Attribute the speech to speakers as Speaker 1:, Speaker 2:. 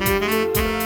Speaker 1: Música